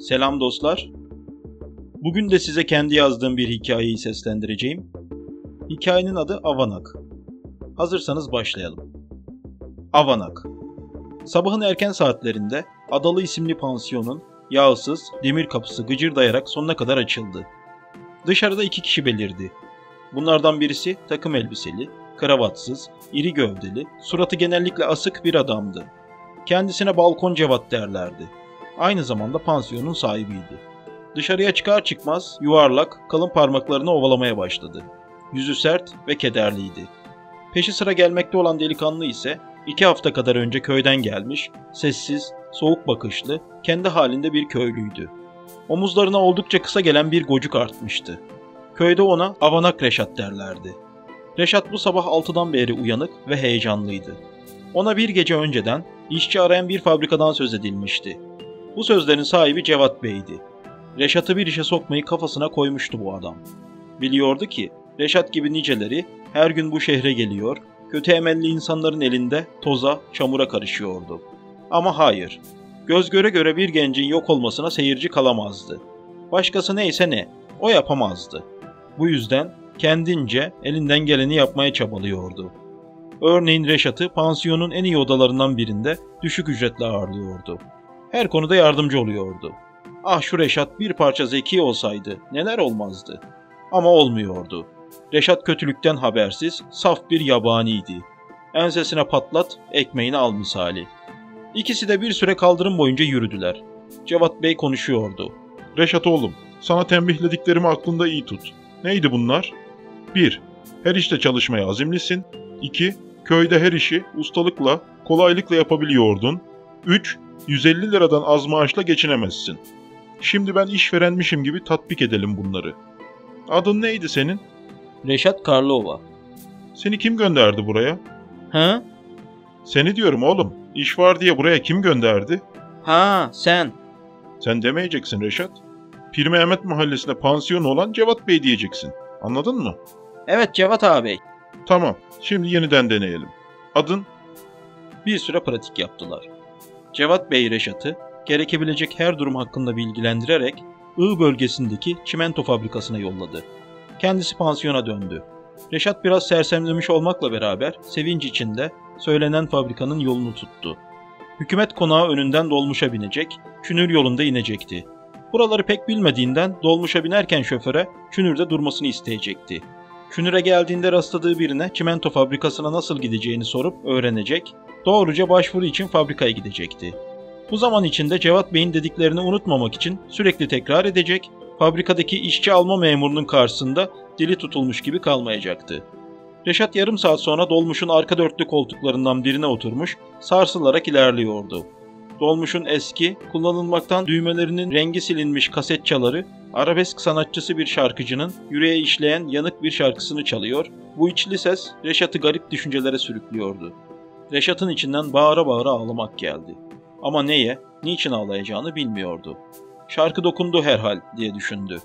Selam dostlar. Bugün de size kendi yazdığım bir hikayeyi seslendireceğim. Hikayenin adı Avanak. Hazırsanız başlayalım. Avanak. Sabahın erken saatlerinde Adalı isimli pansiyonun yağsız demir kapısı gıcırdayarak sonuna kadar açıldı. Dışarıda iki kişi belirdi. Bunlardan birisi takım elbiseli, kravatsız, iri gövdeli, suratı genellikle asık bir adamdı. Kendisine balkon cevat derlerdi. Aynı zamanda pansiyonun sahibiydi. Dışarıya çıkar çıkmaz yuvarlak, kalın parmaklarını ovalamaya başladı. Yüzü sert ve kederliydi. Peşi sıra gelmekte olan delikanlı ise iki hafta kadar önce köyden gelmiş, sessiz, soğuk bakışlı, kendi halinde bir köylüydü. Omuzlarına oldukça kısa gelen bir gocuk artmıştı. Köyde ona Avanak Reşat derlerdi. Reşat bu sabah altıdan beri uyanık ve heyecanlıydı. Ona bir gece önceden işçi arayan bir fabrikadan söz edilmişti. Bu sözlerin sahibi Cevat Bey'di. Reşat'ı bir işe sokmayı kafasına koymuştu bu adam. Biliyordu ki Reşat gibi niceleri her gün bu şehre geliyor, kötü emelli insanların elinde toza, çamura karışıyordu. Ama hayır, göz göre göre bir gencin yok olmasına seyirci kalamazdı. Başkası neyse ne, o yapamazdı. Bu yüzden kendince elinden geleni yapmaya çabalıyordu. Örneğin Reşat'ı pansiyonun en iyi odalarından birinde düşük ücretle ağırlıyordu. Her konuda yardımcı oluyordu. Ah şu Reşat bir parça zeki olsaydı neler olmazdı. Ama olmuyordu. Reşat kötülükten habersiz, saf bir yabaniydi. Ensesine patlat, ekmeğini al misali. İkisi de bir süre kaldırım boyunca yürüdüler. Cevat Bey konuşuyordu. Reşat oğlum, sana tembihlediklerimi aklında iyi tut. Neydi bunlar? 1. Her işte çalışmaya azimlisin. 2. Köyde her işi ustalıkla, kolaylıkla yapabiliyordun. 3. 150 liradan az maaşla geçinemezsin. Şimdi ben işverenmişim gibi tatbik edelim bunları. Adın neydi senin? Reşat Karlova. Seni kim gönderdi buraya? Ha? Seni diyorum oğlum. İş var diye buraya kim gönderdi? Ha sen. Sen demeyeceksin Reşat. Pir Mehmet mahallesinde pansiyon olan Cevat Bey diyeceksin. Anladın mı? Evet Cevat ağabey. Tamam. Şimdi yeniden deneyelim. Adın? Bir süre pratik yaptılar. Cevat Bey Reşat'ı gerekebilecek her durum hakkında bilgilendirerek I bölgesindeki çimento fabrikasına yolladı. Kendisi pansiyona döndü. Reşat biraz sersemlemiş olmakla beraber sevinç içinde söylenen fabrikanın yolunu tuttu. Hükümet konağı önünden dolmuşa binecek, Çünür yolunda inecekti. Buraları pek bilmediğinden dolmuşa binerken şoföre Çünür'de durmasını isteyecekti. Çünür'e geldiğinde rastladığı birine çimento fabrikasına nasıl gideceğini sorup öğrenecek, doğruca başvuru için fabrikaya gidecekti. Bu zaman içinde Cevat Bey'in dediklerini unutmamak için sürekli tekrar edecek, fabrikadaki işçi alma memurunun karşısında dili tutulmuş gibi kalmayacaktı. Reşat yarım saat sonra dolmuşun arka dörtlü koltuklarından birine oturmuş, sarsılarak ilerliyordu. Dolmuşun eski, kullanılmaktan düğmelerinin rengi silinmiş kaset çaları, arabesk sanatçısı bir şarkıcının yüreğe işleyen yanık bir şarkısını çalıyor, bu içli ses Reşat'ı garip düşüncelere sürüklüyordu. Reşat'ın içinden bağıra bağıra ağlamak geldi. Ama neye, niçin ağlayacağını bilmiyordu. Şarkı dokundu herhal diye düşündü.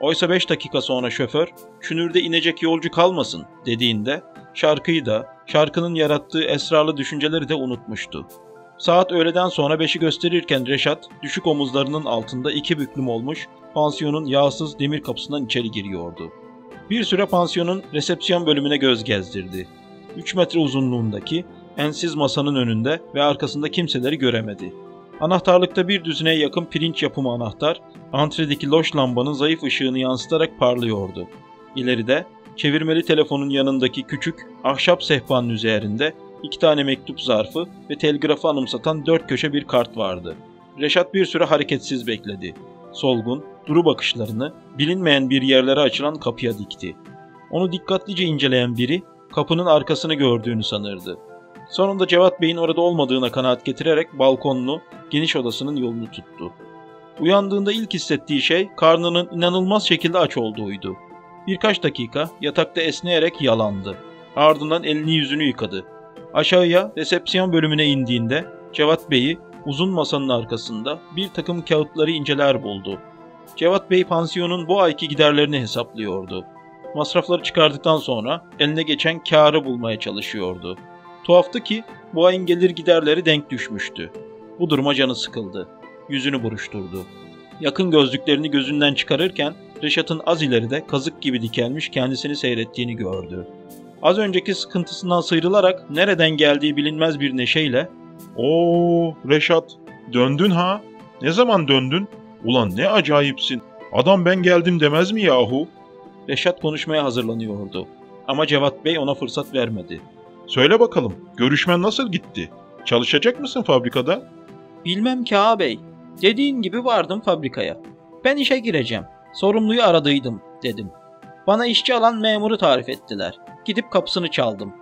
Oysa beş dakika sonra şoför, Çünür'de inecek yolcu kalmasın dediğinde şarkıyı da, şarkının yarattığı esrarlı düşünceleri de unutmuştu. Saat öğleden sonra beşi gösterirken Reşat, düşük omuzlarının altında iki büklüm olmuş, pansiyonun yağsız demir kapısından içeri giriyordu. Bir süre pansiyonun resepsiyon bölümüne göz gezdirdi. 3 metre uzunluğundaki, ensiz masanın önünde ve arkasında kimseleri göremedi. Anahtarlıkta bir düzineye yakın pirinç yapımı anahtar, antredeki loş lambanın zayıf ışığını yansıtarak parlıyordu. İleride, çevirmeli telefonun yanındaki küçük, ahşap sehpanın üzerinde iki tane mektup zarfı ve telgrafı anımsatan dört köşe bir kart vardı. Reşat bir süre hareketsiz bekledi. Solgun, duru bakışlarını bilinmeyen bir yerlere açılan kapıya dikti. Onu dikkatlice inceleyen biri kapının arkasını gördüğünü sanırdı. Sonunda Cevat Bey'in orada olmadığına kanaat getirerek balkonlu, geniş odasının yolunu tuttu. Uyandığında ilk hissettiği şey karnının inanılmaz şekilde aç olduğuydu. Birkaç dakika yatakta esneyerek yalandı. Ardından elini yüzünü yıkadı. Aşağıya resepsiyon bölümüne indiğinde Cevat Bey'i uzun masanın arkasında bir takım kağıtları inceler buldu. Cevat Bey pansiyonun bu ayki giderlerini hesaplıyordu. Masrafları çıkardıktan sonra eline geçen kârı bulmaya çalışıyordu. Tuhaftı ki bu ayın gelir giderleri denk düşmüştü. Bu duruma canı sıkıldı. Yüzünü buruşturdu. yakın gözlüklerini gözünden çıkarırken Reşat'ın az ileride kazık gibi dikelmiş kendisini seyrettiğini gördü. Az önceki sıkıntısından sıyrılarak nereden geldiği bilinmez bir neşeyle Oo Reşat döndün ha? Ne zaman döndün? Ulan ne acayipsin. Adam ben geldim demez mi yahu? Reşat konuşmaya hazırlanıyordu. Ama Cevat Bey ona fırsat vermedi. Söyle bakalım görüşmen nasıl gitti? Çalışacak mısın fabrikada? Bilmem ki ağabey. Dediğin gibi vardım fabrikaya. Ben işe gireceğim. Sorumluyu aradıydım dedim. Bana işçi alan memuru tarif ettiler. Gidip kapısını çaldım.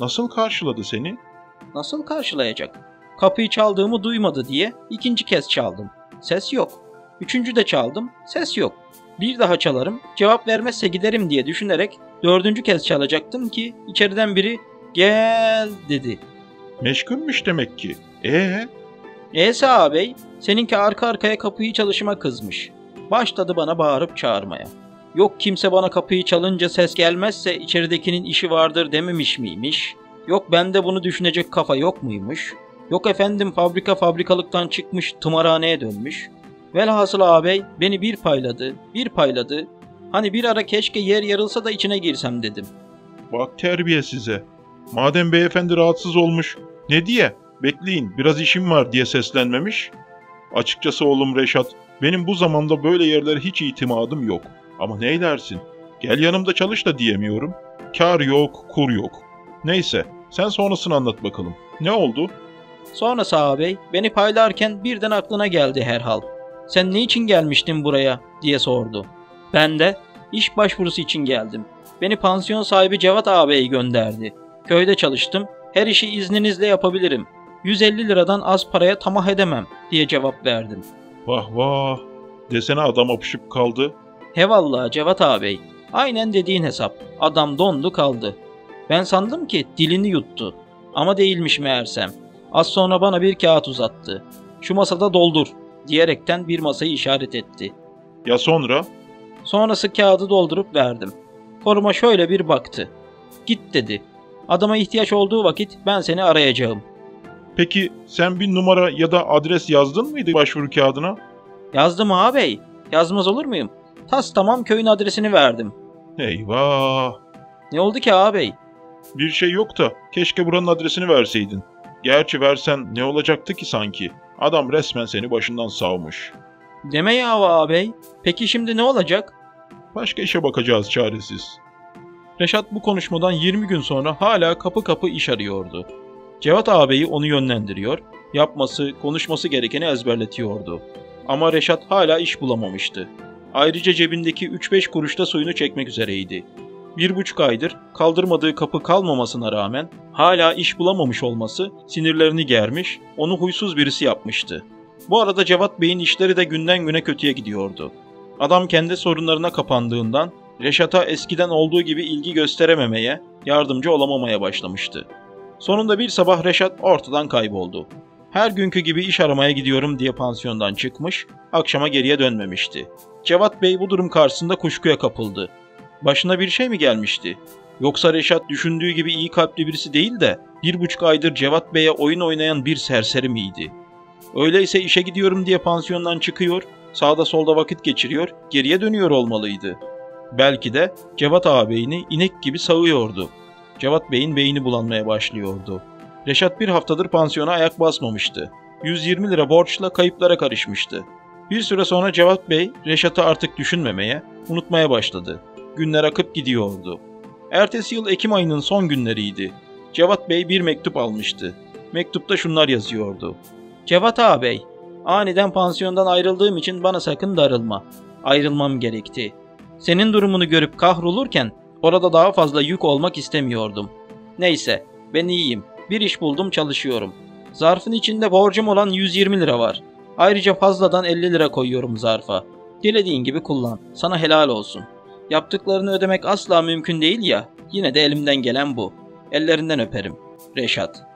Nasıl karşıladı seni? Nasıl karşılayacak? Kapıyı çaldığımı duymadı diye ikinci kez çaldım. Ses yok. Üçüncü de çaldım. Ses yok. Bir daha çalarım. Cevap vermezse giderim diye düşünerek dördüncü kez çalacaktım ki içeriden biri gel dedi. Meşgulmüş demek ki. Ee, Ese ağabey, seninki arka arkaya kapıyı çalışıma kızmış. Başladı bana bağırıp çağırmaya. Yok kimse bana kapıyı çalınca ses gelmezse içeridekinin işi vardır dememiş miymiş? Yok bende bunu düşünecek kafa yok muymuş? Yok efendim fabrika fabrikalıktan çıkmış tımarhaneye dönmüş. Velhasıl ağabey beni bir payladı, bir payladı. Hani bir ara keşke yer yarılsa da içine girsem dedim. bak terbiye size. Madem beyefendi rahatsız olmuş, ne diye? Bekleyin, biraz işim var diye seslenmemiş. Açıkçası oğlum Reşat, benim bu zamanda böyle yerlere hiç itimadım yok. Ama neylersin? Gel yanımda çalış da diyemiyorum. Kar yok, kur yok. Neyse, sen sonrasını anlat bakalım. Ne oldu? Sonrası ağabey beni paylarken birden aklına geldi herhal. Sen ne için gelmiştin buraya diye sordu. Ben de iş başvurusu için geldim. Beni pansiyon sahibi Cevat ağabey gönderdi. Köyde çalıştım. Her işi izninizle yapabilirim. 150 liradan az paraya tamah edemem diye cevap verdim. Vah vah, desene adam apışıp kaldı. He vallahi Cevat ağabey. Aynen dediğin hesap. Adam dondu kaldı. Ben sandım ki dilini yuttu. Ama değilmiş meğersem. Az sonra bana bir kağıt uzattı. Şu masada doldur diyerekten bir masayı işaret etti. Ya sonra? Sonrası kağıdı doldurup verdim. Koruma şöyle bir baktı. Git dedi. Adama ihtiyaç olduğu vakit ben seni arayacağım. Peki sen bir numara ya da adres yazdın mıydı başvuru kağıdına? Yazdım ağabey. Yazmaz olur muyum? Tas tamam köyün adresini verdim. Eyvah! Ne oldu ki ağabey? Bir şey yok da keşke buranın adresini verseydin. Gerçi versen ne olacaktı ki sanki? Adam resmen seni başından savmış. Deme ya ağabey. Peki şimdi ne olacak? Başka işe bakacağız çaresiz. Reşat bu konuşmadan 20 gün sonra hala kapı kapı iş arıyordu. Cevat ağabeyi onu yönlendiriyor, yapması, konuşması gerekeni ezberletiyordu. Ama Reşat hala iş bulamamıştı. Ayrıca cebindeki 3-5 kuruşta suyunu çekmek üzereydi. Bir buçuk aydır kaldırmadığı kapı kalmamasına rağmen hala iş bulamamış olması sinirlerini germiş, onu huysuz birisi yapmıştı. Bu arada Cevat Bey'in işleri de günden güne kötüye gidiyordu. Adam kendi sorunlarına kapandığından Reşat'a eskiden olduğu gibi ilgi gösterememeye, yardımcı olamamaya başlamıştı. Sonunda bir sabah Reşat ortadan kayboldu. Her günkü gibi iş aramaya gidiyorum diye pansiyondan çıkmış, akşama geriye dönmemişti. Cevat Bey bu durum karşısında kuşkuya kapıldı. Başına bir şey mi gelmişti? Yoksa Reşat düşündüğü gibi iyi kalpli birisi değil de bir buçuk aydır Cevat Bey'e oyun oynayan bir serseri miydi? Öyleyse işe gidiyorum diye pansiyondan çıkıyor, sağda solda vakit geçiriyor, geriye dönüyor olmalıydı. Belki de Cevat ağabeyini inek gibi sağıyordu. Cevat Bey'in beyni bulanmaya başlıyordu. Reşat bir haftadır pansiyona ayak basmamıştı. 120 lira borçla kayıplara karışmıştı. Bir süre sonra Cevat Bey Reşat'ı artık düşünmemeye, unutmaya başladı. Günler akıp gidiyordu. Ertesi yıl Ekim ayının son günleriydi. Cevat Bey bir mektup almıştı. Mektupta şunlar yazıyordu. Cevat ağabey, aniden pansiyondan ayrıldığım için bana sakın darılma. Ayrılmam gerekti. Senin durumunu görüp kahrolurken orada daha fazla yük olmak istemiyordum. Neyse, ben iyiyim. Bir iş buldum çalışıyorum. Zarfın içinde borcum olan 120 lira var. Ayrıca fazladan 50 lira koyuyorum zarfa. Dilediğin gibi kullan. Sana helal olsun. Yaptıklarını ödemek asla mümkün değil ya. Yine de elimden gelen bu. Ellerinden öperim. Reşat